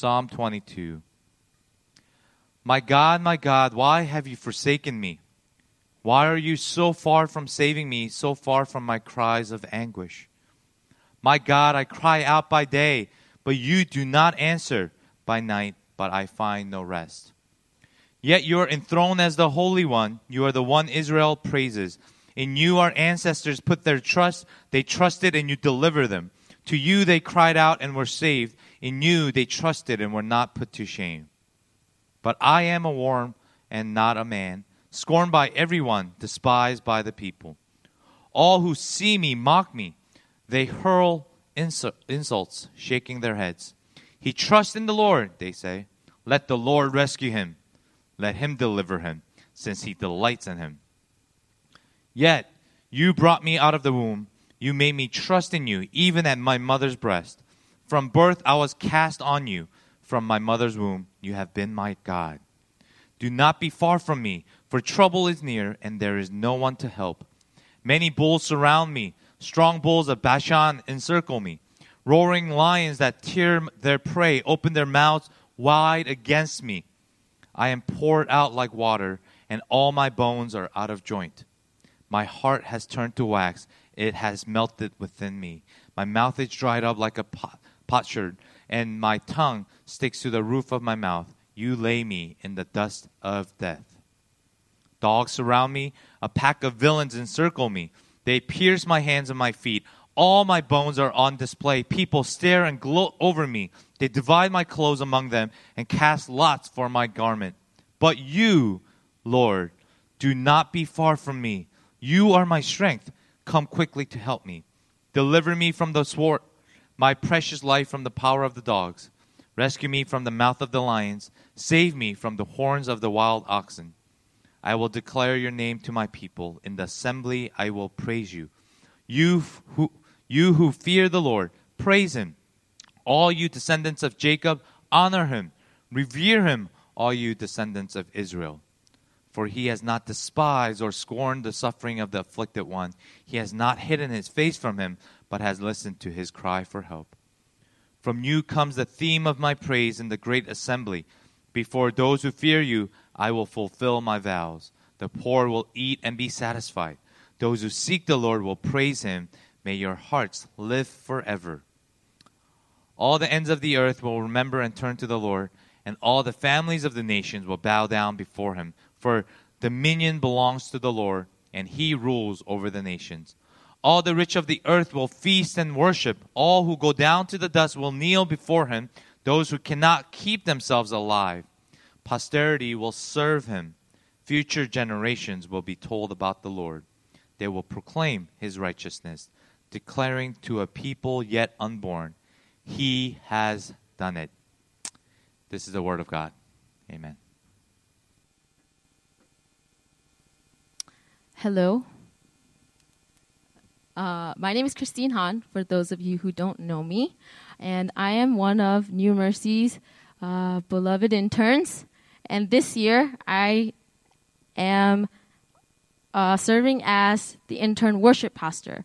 Psalm 22. My God, my God, why have you forsaken me? Why are you so far from saving me, so far from my cries of anguish? My God, I cry out by day, but you do not answer, by night, but I find no rest. Yet you are enthroned as the Holy One, you are the one Israel praises. In you our ancestors put their trust, they trusted and you deliver them. To you they cried out and were saved. In you they trusted and were not put to shame. But I am a worm and not a man, scorned by everyone, despised by the people. All who see me mock me. They hurl insults, shaking their heads. He trusts in the Lord, they say. Let the Lord rescue him. Let him deliver him, since he delights in him. Yet you brought me out of the womb. You made me trust in you, even at my mother's breast. From birth I was cast on you. From my mother's womb you have been my God. Do not be far from me, for trouble is near, and there is no one to help. Many bulls surround me, strong bulls of Bashan encircle me. Roaring lions that tear their prey open their mouths wide against me. I am poured out like water, and all my bones are out of joint. My heart has turned to wax, it has melted within me. My mouth is dried up like a pot, potsherd, and my tongue sticks to the roof of my mouth. You lay me in the dust of death. Dogs surround me, a pack of villains encircle me. They pierce my hands and my feet. All my bones are on display. People stare and gloat over me. They divide my clothes among them and cast lots for my garment. But you, Lord, do not be far from me. You are my strength. Come quickly to help me. Deliver me from the sword, my precious life from the power of the dogs. Rescue me from the mouth of the lions. Save me from the horns of the wild oxen. I will declare your name to my people. In the assembly I will praise you. You who, you who fear the Lord, praise him. All you descendants of Jacob, honor him. Revere him, all you descendants of Israel. For he has not despised or scorned the suffering of the afflicted one. He has not hidden his face from him, but has listened to his cry for help. From you comes the theme of my praise in the great assembly. Before those who fear you, I will fulfill my vows. The poor will eat and be satisfied. Those who seek the Lord will praise him. May your hearts live forever. All the ends of the earth will remember and turn to the Lord, and all the families of the nations will bow down before him. For dominion belongs to the Lord, and he rules over the nations. All the rich of the earth will feast and worship. All who go down to the dust will kneel before him, those who cannot keep themselves alive. Posterity will serve him. Future generations will be told about the Lord. They will proclaim his righteousness, declaring to a people yet unborn, He has done it. This is the word of God. Amen. Hello. Uh, my name is Christine Han, for those of you who don't know me. And I am one of New Mercy's uh, beloved interns. And this year, I am uh, serving as the intern worship pastor.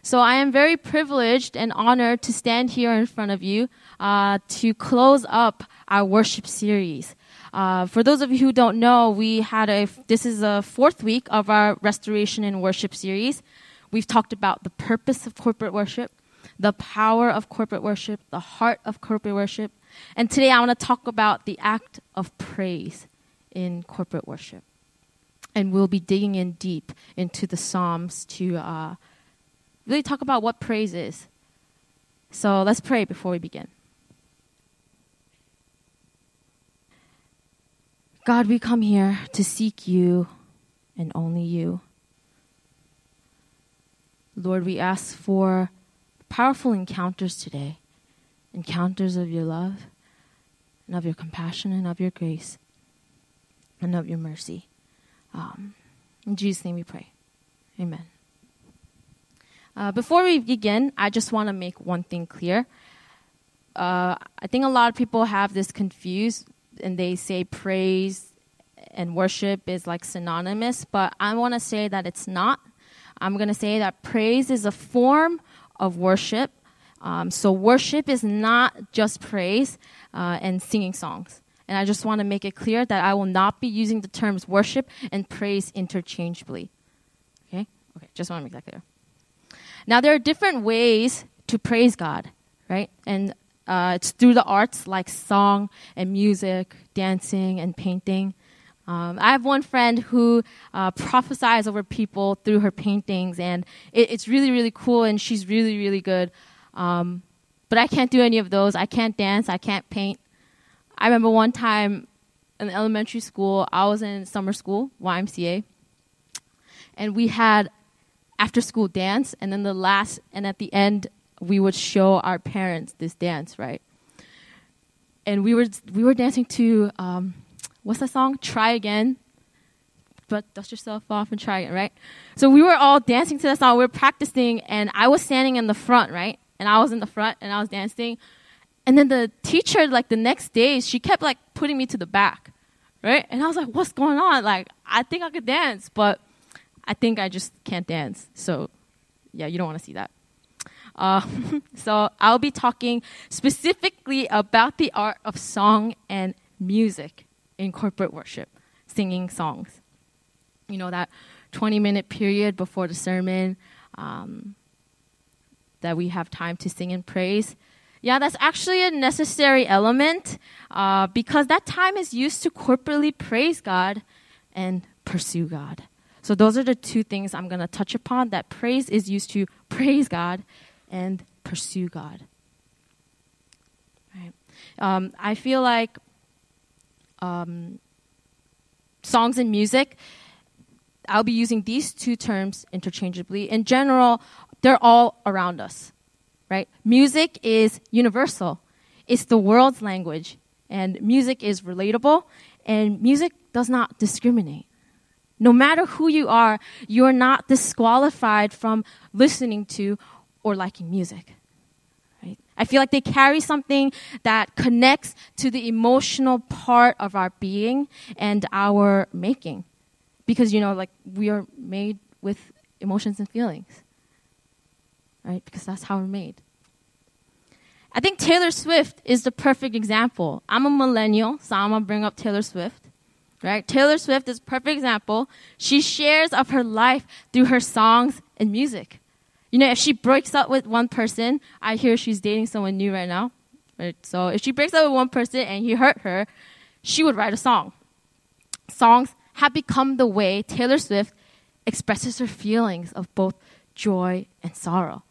So I am very privileged and honored to stand here in front of you uh, to close up our worship series. Uh, for those of you who don't know, we had a this is the fourth week of our restoration and worship series. We've talked about the purpose of corporate worship, the power of corporate worship, the heart of corporate worship. And today I want to talk about the act of praise in corporate worship. And we'll be digging in deep into the Psalms to uh, really talk about what praise is. So let's pray before we begin. God, we come here to seek you and only you. Lord, we ask for powerful encounters today encounters of your love, and of your compassion, and of your grace, and of your mercy. Um, in Jesus' name we pray. Amen. Uh, before we begin, I just want to make one thing clear. Uh, I think a lot of people have this confused, and they say praise and worship is like synonymous, but I want to say that it's not. I'm going to say that praise is a form of worship Um, so worship is not just praise uh, and singing songs. And I just want to make it clear that I will not be using the terms worship and praise interchangeably. Okay? Okay, just want to make that clear. Now, there are different ways to praise God, right? And uh, it's through the arts like song and music, dancing and painting. Um, I have one friend who uh, prophesies over people through her paintings, and it, it's really, really cool, and she's really, really good. Um, but I can't do any of those. I can't dance. I can't paint. I remember one time in elementary school, I was in summer school, YMCA, and we had after school dance, and then the last, and at the end, we would show our parents this dance, right? And we were we were dancing to um, what's that song? Try again, but dust yourself off and try again, right? So we were all dancing to that song. We were practicing, and I was standing in the front, right? And I was in the front, and I was dancing. And then the teacher, like the next day, she kept like putting me to the back, right? And I was like, "What's going on?" Like, I think I could dance, but I think I just can't dance. So, yeah, you don't want to see that. Uh, so I'll be talking specifically about the art of song and music in corporate worship, singing songs. You know, that 20 minute period before the sermon um, that we have time to sing and praise. Yeah, that's actually a necessary element uh, because that time is used to corporately praise God and pursue God. So, those are the two things I'm going to touch upon that praise is used to praise God and pursue God. Right. Um, I feel like um, songs and music, I'll be using these two terms interchangeably. In general, they're all around us, right? Music is universal, it's the world's language, and music is relatable, and music does not discriminate. No matter who you are, you're not disqualified from listening to or liking music. I feel like they carry something that connects to the emotional part of our being and our making. Because, you know, like we are made with emotions and feelings. Right? Because that's how we're made. I think Taylor Swift is the perfect example. I'm a millennial, so I'm gonna bring up Taylor Swift. Right? Taylor Swift is a perfect example. She shares of her life through her songs and music. You know, if she breaks up with one person, I hear she's dating someone new right now. Right? So if she breaks up with one person and he hurt her, she would write a song. Songs have become the way Taylor Swift expresses her feelings of both joy and sorrow.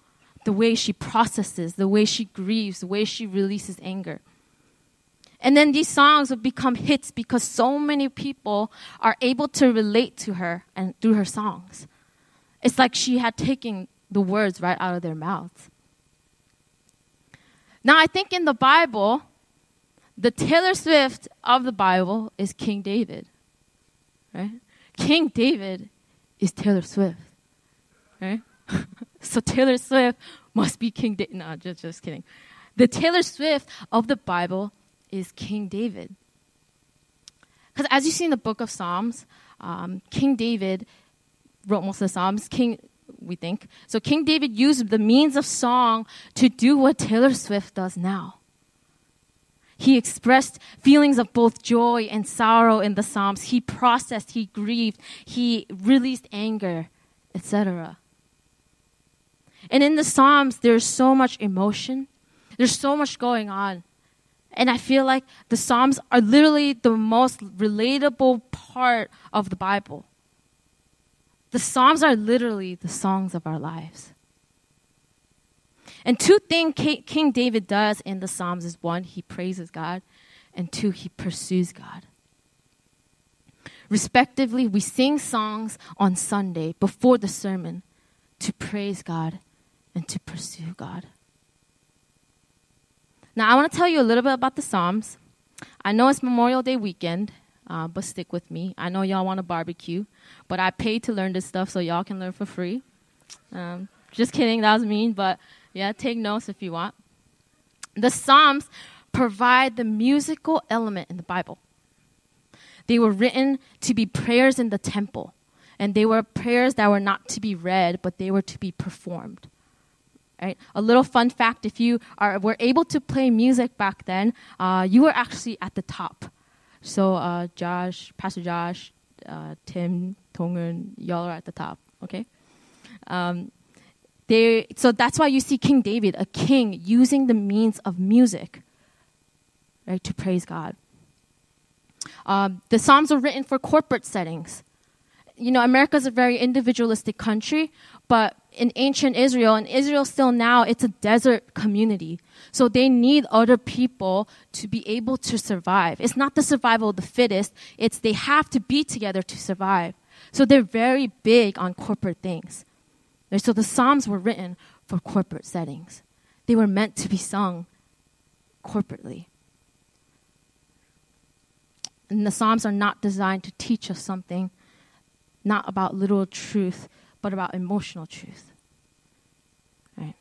The way she processes, the way she grieves, the way she releases anger. And then these songs would become hits because so many people are able to relate to her and through her songs. It's like she had taken the words right out of their mouths. Now, I think in the Bible, the Taylor Swift of the Bible is King David. Right? King David is Taylor Swift. Right? so Taylor Swift must be King David. No, just, just kidding. The Taylor Swift of the Bible is King David. Because as you see in the book of Psalms, um, King David wrote most of the Psalms. King we think. So King David used the means of song to do what Taylor Swift does now. He expressed feelings of both joy and sorrow in the Psalms. He processed, he grieved, he released anger, etc. And in the Psalms, there's so much emotion, there's so much going on. And I feel like the Psalms are literally the most relatable part of the Bible. The Psalms are literally the songs of our lives. And two things King David does in the Psalms is one, he praises God, and two, he pursues God. Respectively, we sing songs on Sunday before the sermon to praise God and to pursue God. Now, I want to tell you a little bit about the Psalms. I know it's Memorial Day weekend, uh, but stick with me. I know y'all want a barbecue, but I paid to learn this stuff so y'all can learn for free. Um, just kidding, that was mean, but yeah, take notes if you want. The Psalms provide the musical element in the Bible. They were written to be prayers in the temple, and they were prayers that were not to be read, but they were to be performed. Right? A little fun fact: if you are were able to play music back then, uh, you were actually at the top. So uh, Josh, Pastor Josh, uh, Tim, Tongun, y'all are at the top. Okay. Um, they, so that's why you see King David, a king, using the means of music, right, to praise God. Um, the Psalms are written for corporate settings. You know, America is a very individualistic country, but in ancient Israel, and Israel still now, it's a desert community. So they need other people to be able to survive. It's not the survival of the fittest, it's they have to be together to survive. So they're very big on corporate things. So the Psalms were written for corporate settings, they were meant to be sung corporately. And the Psalms are not designed to teach us something, not about literal truth, but about emotional truth. Right.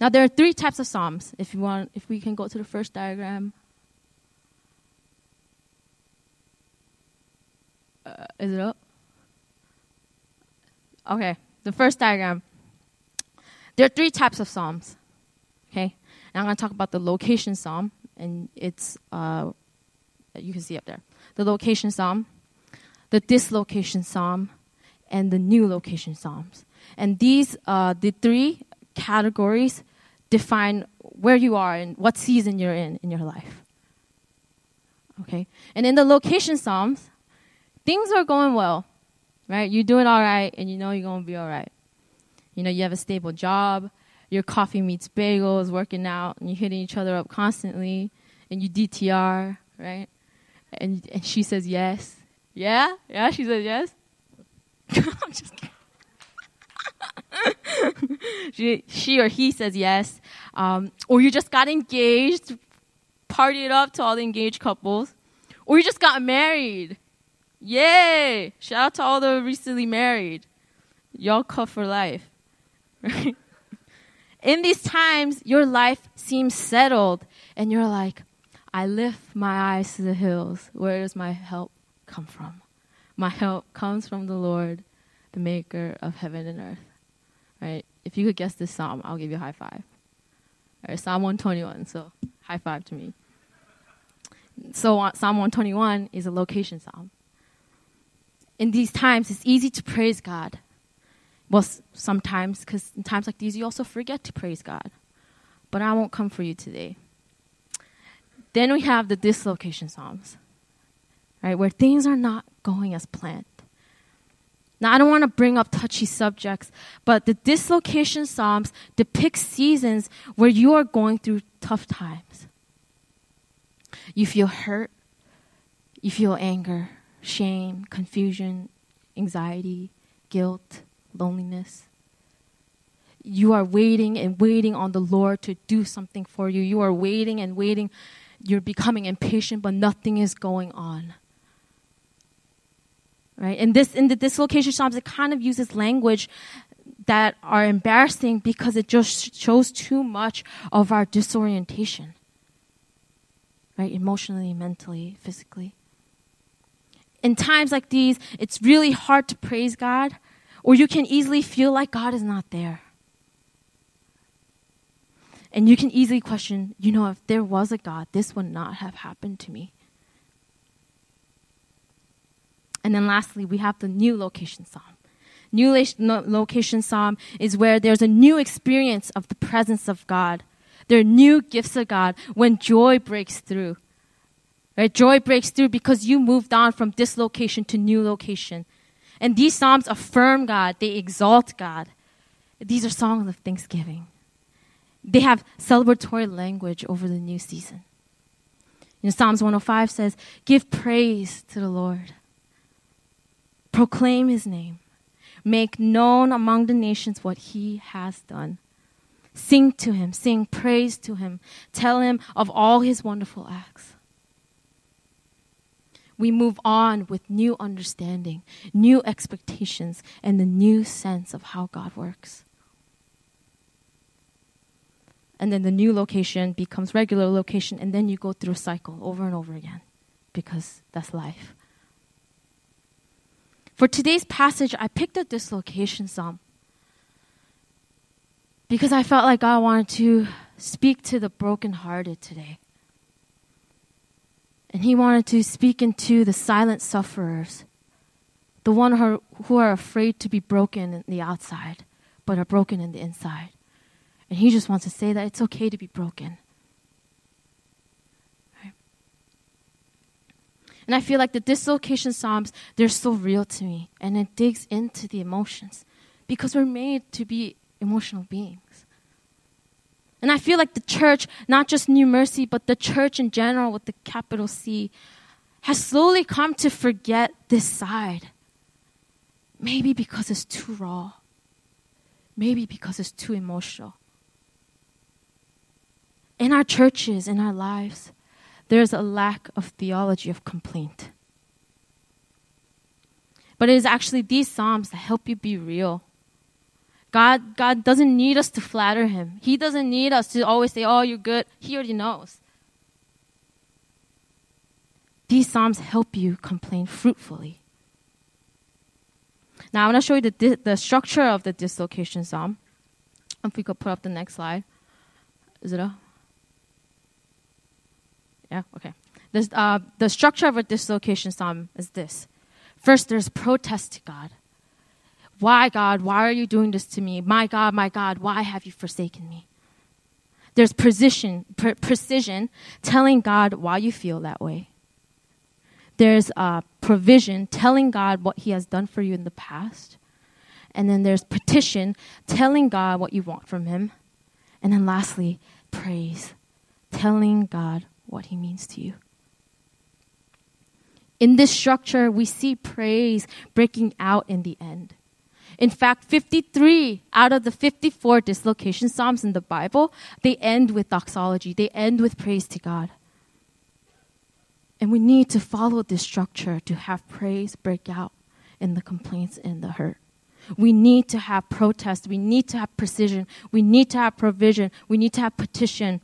Now there are three types of Psalms. If you want, if we can go to the first diagram. Uh, is it up? Okay, the first diagram. There are three types of Psalms. Okay, and I'm going to talk about the location Psalm, and it's uh, you can see up there. The location Psalm, the dislocation Psalm, and the new location Psalms. And these, uh, the three categories, define where you are and what season you're in in your life. Okay, and in the location Psalms, things are going well right? You're doing all right, and you know you're gonna be all right. You know, you have a stable job, your coffee meets bagels, working out, and you're hitting each other up constantly, and you DTR, right? And and she says yes. Yeah? Yeah, she says yes. I'm just she, she or he says yes. Um, or you just got engaged, party it up to all the engaged couples. Or you just got married. Yay! Shout out to all the recently married. Y'all cut for life. In these times, your life seems settled, and you're like, I lift my eyes to the hills. Where does my help come from? My help comes from the Lord, the maker of heaven and earth. Right? If you could guess this psalm, I'll give you a high five. All right, Psalm 121, so high five to me. So uh, Psalm 121 is a location psalm in these times, it's easy to praise God. Well, sometimes, because in times like these, you also forget to praise God. But I won't come for you today. Then we have the dislocation Psalms, right, where things are not going as planned. Now, I don't want to bring up touchy subjects, but the dislocation Psalms depict seasons where you are going through tough times. You feel hurt, you feel anger, shame, confusion, anxiety, guilt, loneliness. You are waiting and waiting on the Lord to do something for you. You are waiting and waiting. You're becoming impatient, but nothing is going on. Right? And this in the dislocation Psalms, it kind of uses language that are embarrassing because it just shows too much of our disorientation. Right? Emotionally, mentally, physically in times like these, it's really hard to praise God, or you can easily feel like God is not there. And you can easily question, you know, if there was a God, this would not have happened to me. And then lastly, we have the new location psalm. New location psalm is where there's a new experience of the presence of God. There are new gifts of God when joy breaks through. Right? Joy breaks through because you moved on from this location to new location. And these psalms affirm God, they exalt God. These are songs of thanksgiving. They have celebratory language over the new season. Know, Psalms 105 says, Give praise to the Lord, proclaim his name, make known among the nations what he has done. Sing to him, sing praise to him, tell him of all his wonderful acts we move on with new understanding, new expectations, and the new sense of how God works. And then the new location becomes regular location, and then you go through a cycle over and over again because that's life. For today's passage, I picked up this location psalm because I felt like God wanted to speak to the brokenhearted today. And He wanted to speak into the silent sufferers, the one who who are afraid to be broken in the outside, but are broken in the inside. And He just wants to say that it's okay to be broken. Right? And I feel like the dislocation psalms, they're so real to me, and it digs into the emotions because we're made to be emotional beings. And I feel like the church, not just New Mercy, but the church in general with the capital C, has slowly come to forget this side. Maybe because it's too raw. Maybe because it's too emotional. In our churches, in our lives, there's a lack of theology of complaint. But it is actually these Psalms that help you be real God, God doesn't need us to flatter him. He doesn't need us to always say, Oh, you're good. He already knows. These Psalms help you complain fruitfully. Now, I want to show you the, the structure of the dislocation Psalm. If we could put up the next slide. Is it up? Yeah, okay. This, uh, the structure of a dislocation Psalm is this. First, there's protest to God. Why, God? Why are you doing this to me? My God, my God, why have you forsaken me? There's precision, pre- precision telling God why you feel that way. There's uh, provision telling God what He has done for you in the past. And then there's petition telling God what you want from Him. And then lastly, praise telling God what He means to you. In this structure, we see praise breaking out in the end. In fact, 53 out of the 54 dislocation psalms in the Bible, they end with doxology. They end with praise to God. And we need to follow this structure to have praise break out in the complaints and the hurt. We need to have protest. We need to have precision. We need to have provision. We need to have petition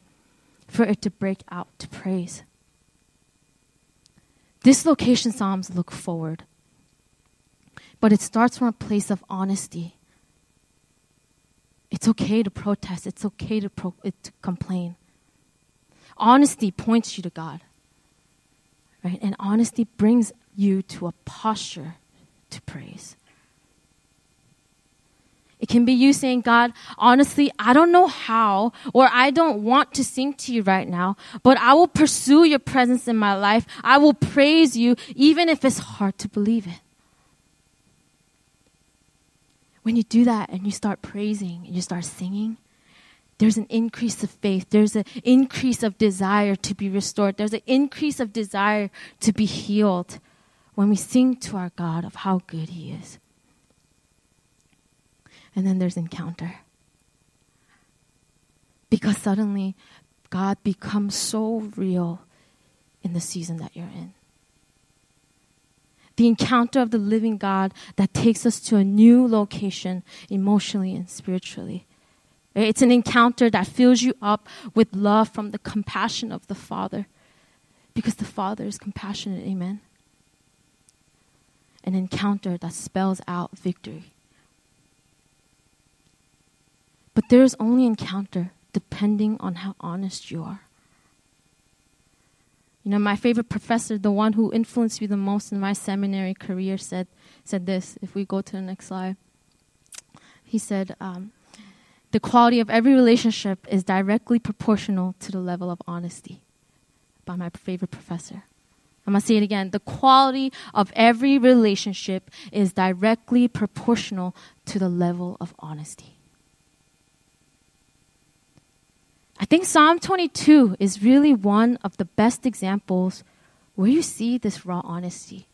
for it to break out to praise. Dislocation Psalms look forward. But it starts from a place of honesty. It's okay to protest, it's okay to, pro- to complain. Honesty points you to God. Right? And honesty brings you to a posture to praise. It can be you saying, God, honestly, I don't know how, or I don't want to sing to you right now, but I will pursue your presence in my life. I will praise you, even if it's hard to believe it when you do that and you start praising and you start singing, there's an increase of faith. There's an increase of desire to be restored. There's an increase of desire to be healed when we sing to our God of how good He is. And then there's encounter. Because suddenly God becomes so real in the season that you're in the encounter of the living God that takes us to a new location emotionally and spiritually. It's an encounter that fills you up with love from the compassion of the Father because the Father is compassionate. Amen. An encounter that spells out victory. But there is only encounter depending on how honest you are. You know, my favorite professor, the one who influenced me the most in my seminary career, said said this. If we go to the next slide, he said, um, "The quality of every relationship is directly proportional to the level of honesty." By my favorite professor. I'm gonna say it again. The quality of every relationship is directly proportional to the level of honesty. I think Psalm 22 is really one of the best examples where you see this raw honesty.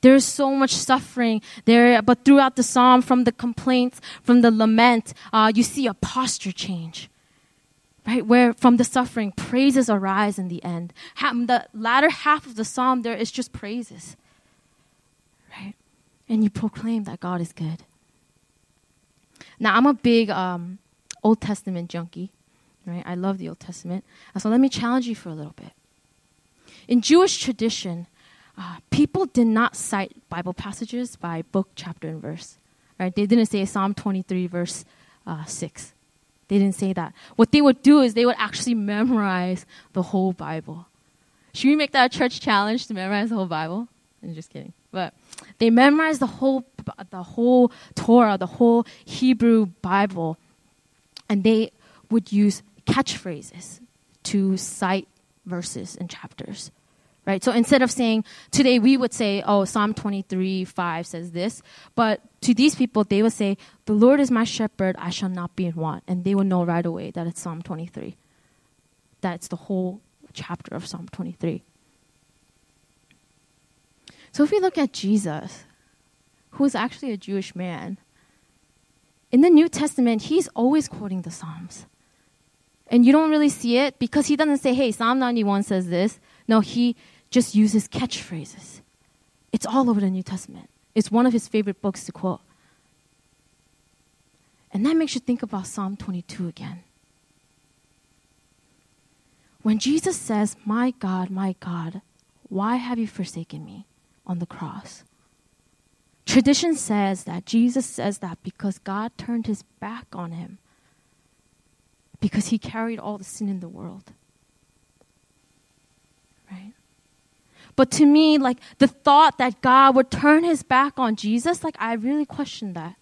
There's so much suffering there, but throughout the psalm, from the complaints, from the lament, uh, you see a posture change. Right? Where from the suffering, praises arise in the end. the latter half of the psalm, there is just praises. Right? And you proclaim that God is good. Now, I'm a big um, Old Testament junkie, right? I love the Old Testament. So let me challenge you for a little bit. In Jewish tradition, uh, people did not cite Bible passages by book, chapter, and verse. right? They didn't say Psalm 23, verse uh, 6. They didn't say that. What they would do is they would actually memorize the whole Bible. Should we make that a church challenge to memorize the whole Bible? I'm just kidding. But they memorized the whole the whole Torah, the whole Hebrew Bible, and they would use catchphrases to cite verses and chapters. Right? So instead of saying today we would say, oh, Psalm 23, 5 says this, but to these people they would say, The Lord is my shepherd, I shall not be in want. And they would know right away that it's Psalm 23. That's the whole chapter of Psalm 23. So if we look at Jesus, who is actually a Jewish man, in the New Testament, he's always quoting the Psalms. And you don't really see it because he doesn't say, hey, Psalm 91 says this. No, he just uses catchphrases. It's all over the New Testament. It's one of his favorite books to quote. And that makes you think about Psalm 22 again. When Jesus says, My God, my God, why have you forsaken me on the cross? Tradition says that Jesus says that because God turned his back on him, because he carried all the sin in the world. Right? But to me, like the thought that God would turn his back on Jesus, like I really question that.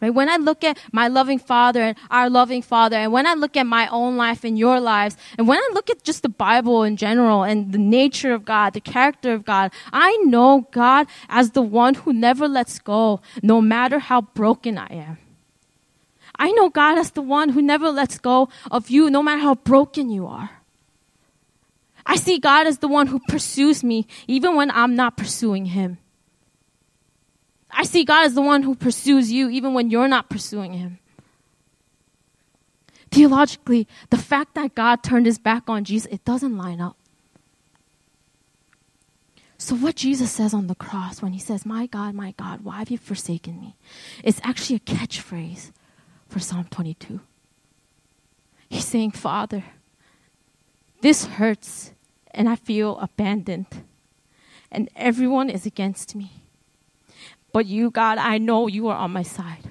Right? When I look at my loving father and our loving father, and when I look at my own life and your lives, and when I look at just the Bible in general and the nature of God, the character of God, I know God as the one who never lets go, no matter how broken I am. I know God as the one who never lets go of you, no matter how broken you are. I see God as the one who pursues me, even when I'm not pursuing Him. I see God as the one who pursues you even when you're not pursuing Him. Theologically, the fact that God turned his back on Jesus, it doesn't line up. So, what Jesus says on the cross when he says, My God, my God, why have you forsaken me? It's actually a catchphrase for Psalm 22. He's saying, Father, this hurts and I feel abandoned, and everyone is against me. But you, God, I know you are on my side.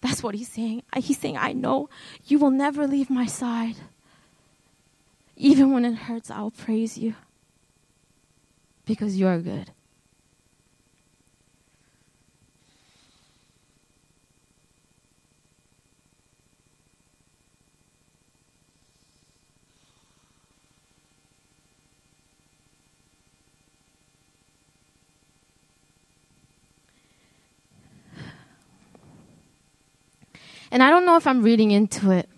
That's what he's saying. He's saying, I know you will never leave my side. Even when it hurts, I'll praise you because you are good. And I don't know if I'm reading into it,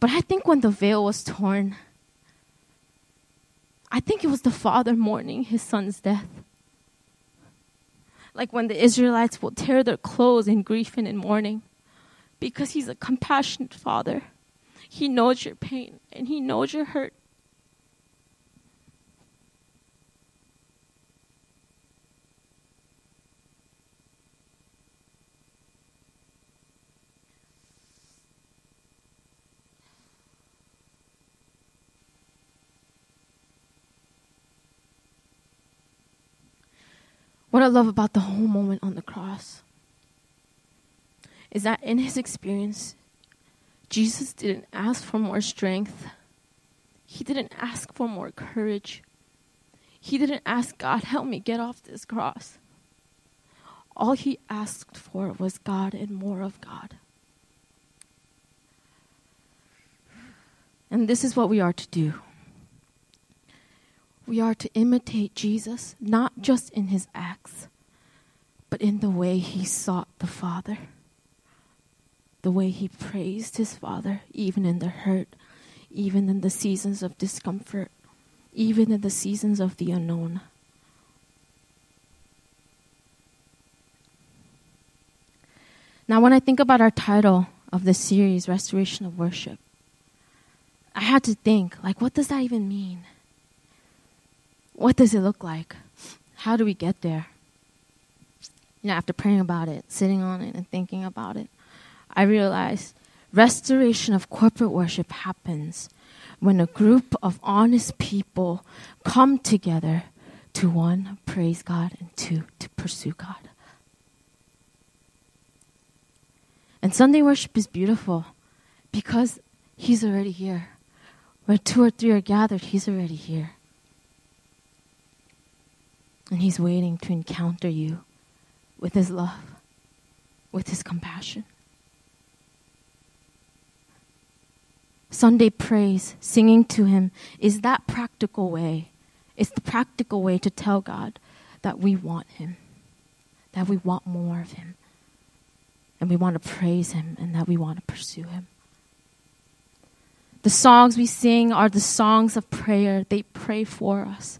but I think when the veil was torn, I think it was the father mourning his son's death. Like when the Israelites will tear their clothes in grief and in mourning, because he's a compassionate father. He knows your pain and he knows your hurt. What I love about the whole moment on the cross is that in his experience, Jesus didn't ask for more strength. He didn't ask for more courage. He didn't ask God, help me get off this cross. All he asked for was God and more of God. And this is what we are to do we are to imitate Jesus, not just in his acts, but in the way he sought the Father, the way he praised his Father, even in the hurt, even in the seasons of discomfort, even in the seasons of the unknown. Now, when I think about our title of this series, Restoration of Worship, I had to think, like, what does that even mean? What does it look like? How do we get there? You know, after praying about it, sitting on it, and thinking about it, I realized restoration of corporate worship happens when a group of honest people come together to one, praise God, and two, to pursue God. And Sunday worship is beautiful because He's already here. Where two or three are gathered, He's already here. And He's waiting to encounter you with His love, with His compassion. Sunday praise, singing to Him, is that practical way. It's the practical way to tell God that we want Him, that we want more of Him, and we want to praise Him, and that we want to pursue Him. The songs we sing are the songs of prayer. They pray for us.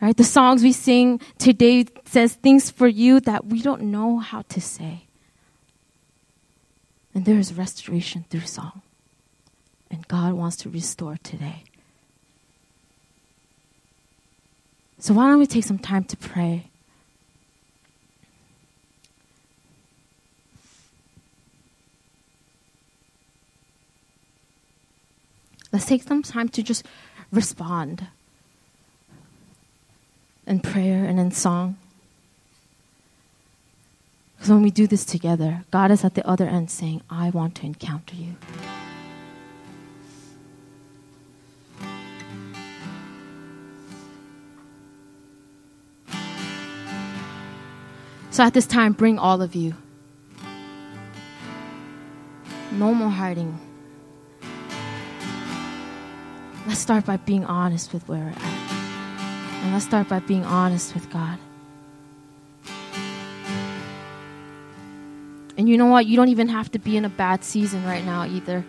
Right? The songs we sing today says things for you that we don't know how to say. And there is restoration through song. And God wants to restore today. So why don't we take some time to pray? Let's take some time to just respond in prayer and in song. Because when we do this together, God is at the other end saying, I want to encounter you. So at this time, bring all of you. No more hiding. Let's start by being honest with where we're at. And let's start by being honest with God. And you know what? You don't even have to be in a bad season right now either.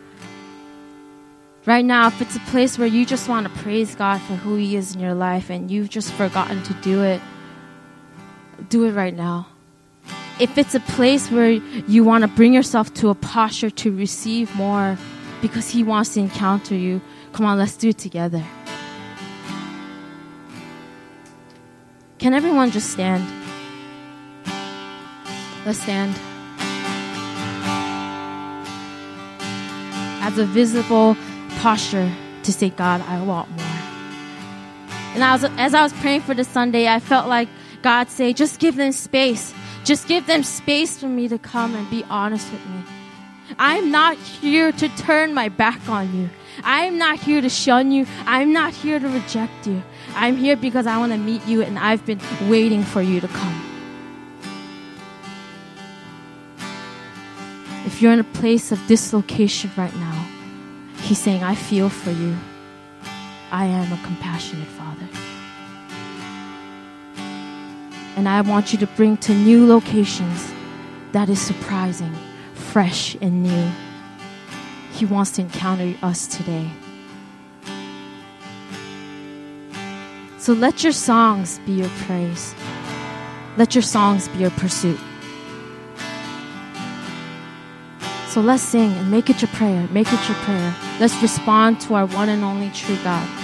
Right now, if it's a place where you just want to praise God for who He is in your life and you've just forgotten to do it, do it right now. If it's a place where you want to bring yourself to a posture to receive more because He wants to encounter you, come on, let's do it together. Can everyone just stand? Let's stand. As a visible posture to say, God, I want more. And I was, as I was praying for the Sunday, I felt like God say, just give them space. Just give them space for me to come and be honest with me. I'm not here to turn my back on you. I'm not here to shun you. I'm not here to reject you. I'm here because I want to meet you and I've been waiting for you to come. If you're in a place of dislocation right now, He's saying, I feel for you. I am a compassionate Father. And I want you to bring to new locations that is surprising, fresh, and new. He wants to encounter us today. So let your songs be your praise. Let your songs be your pursuit. So let's sing and make it your prayer. Make it your prayer. Let's respond to our one and only true God.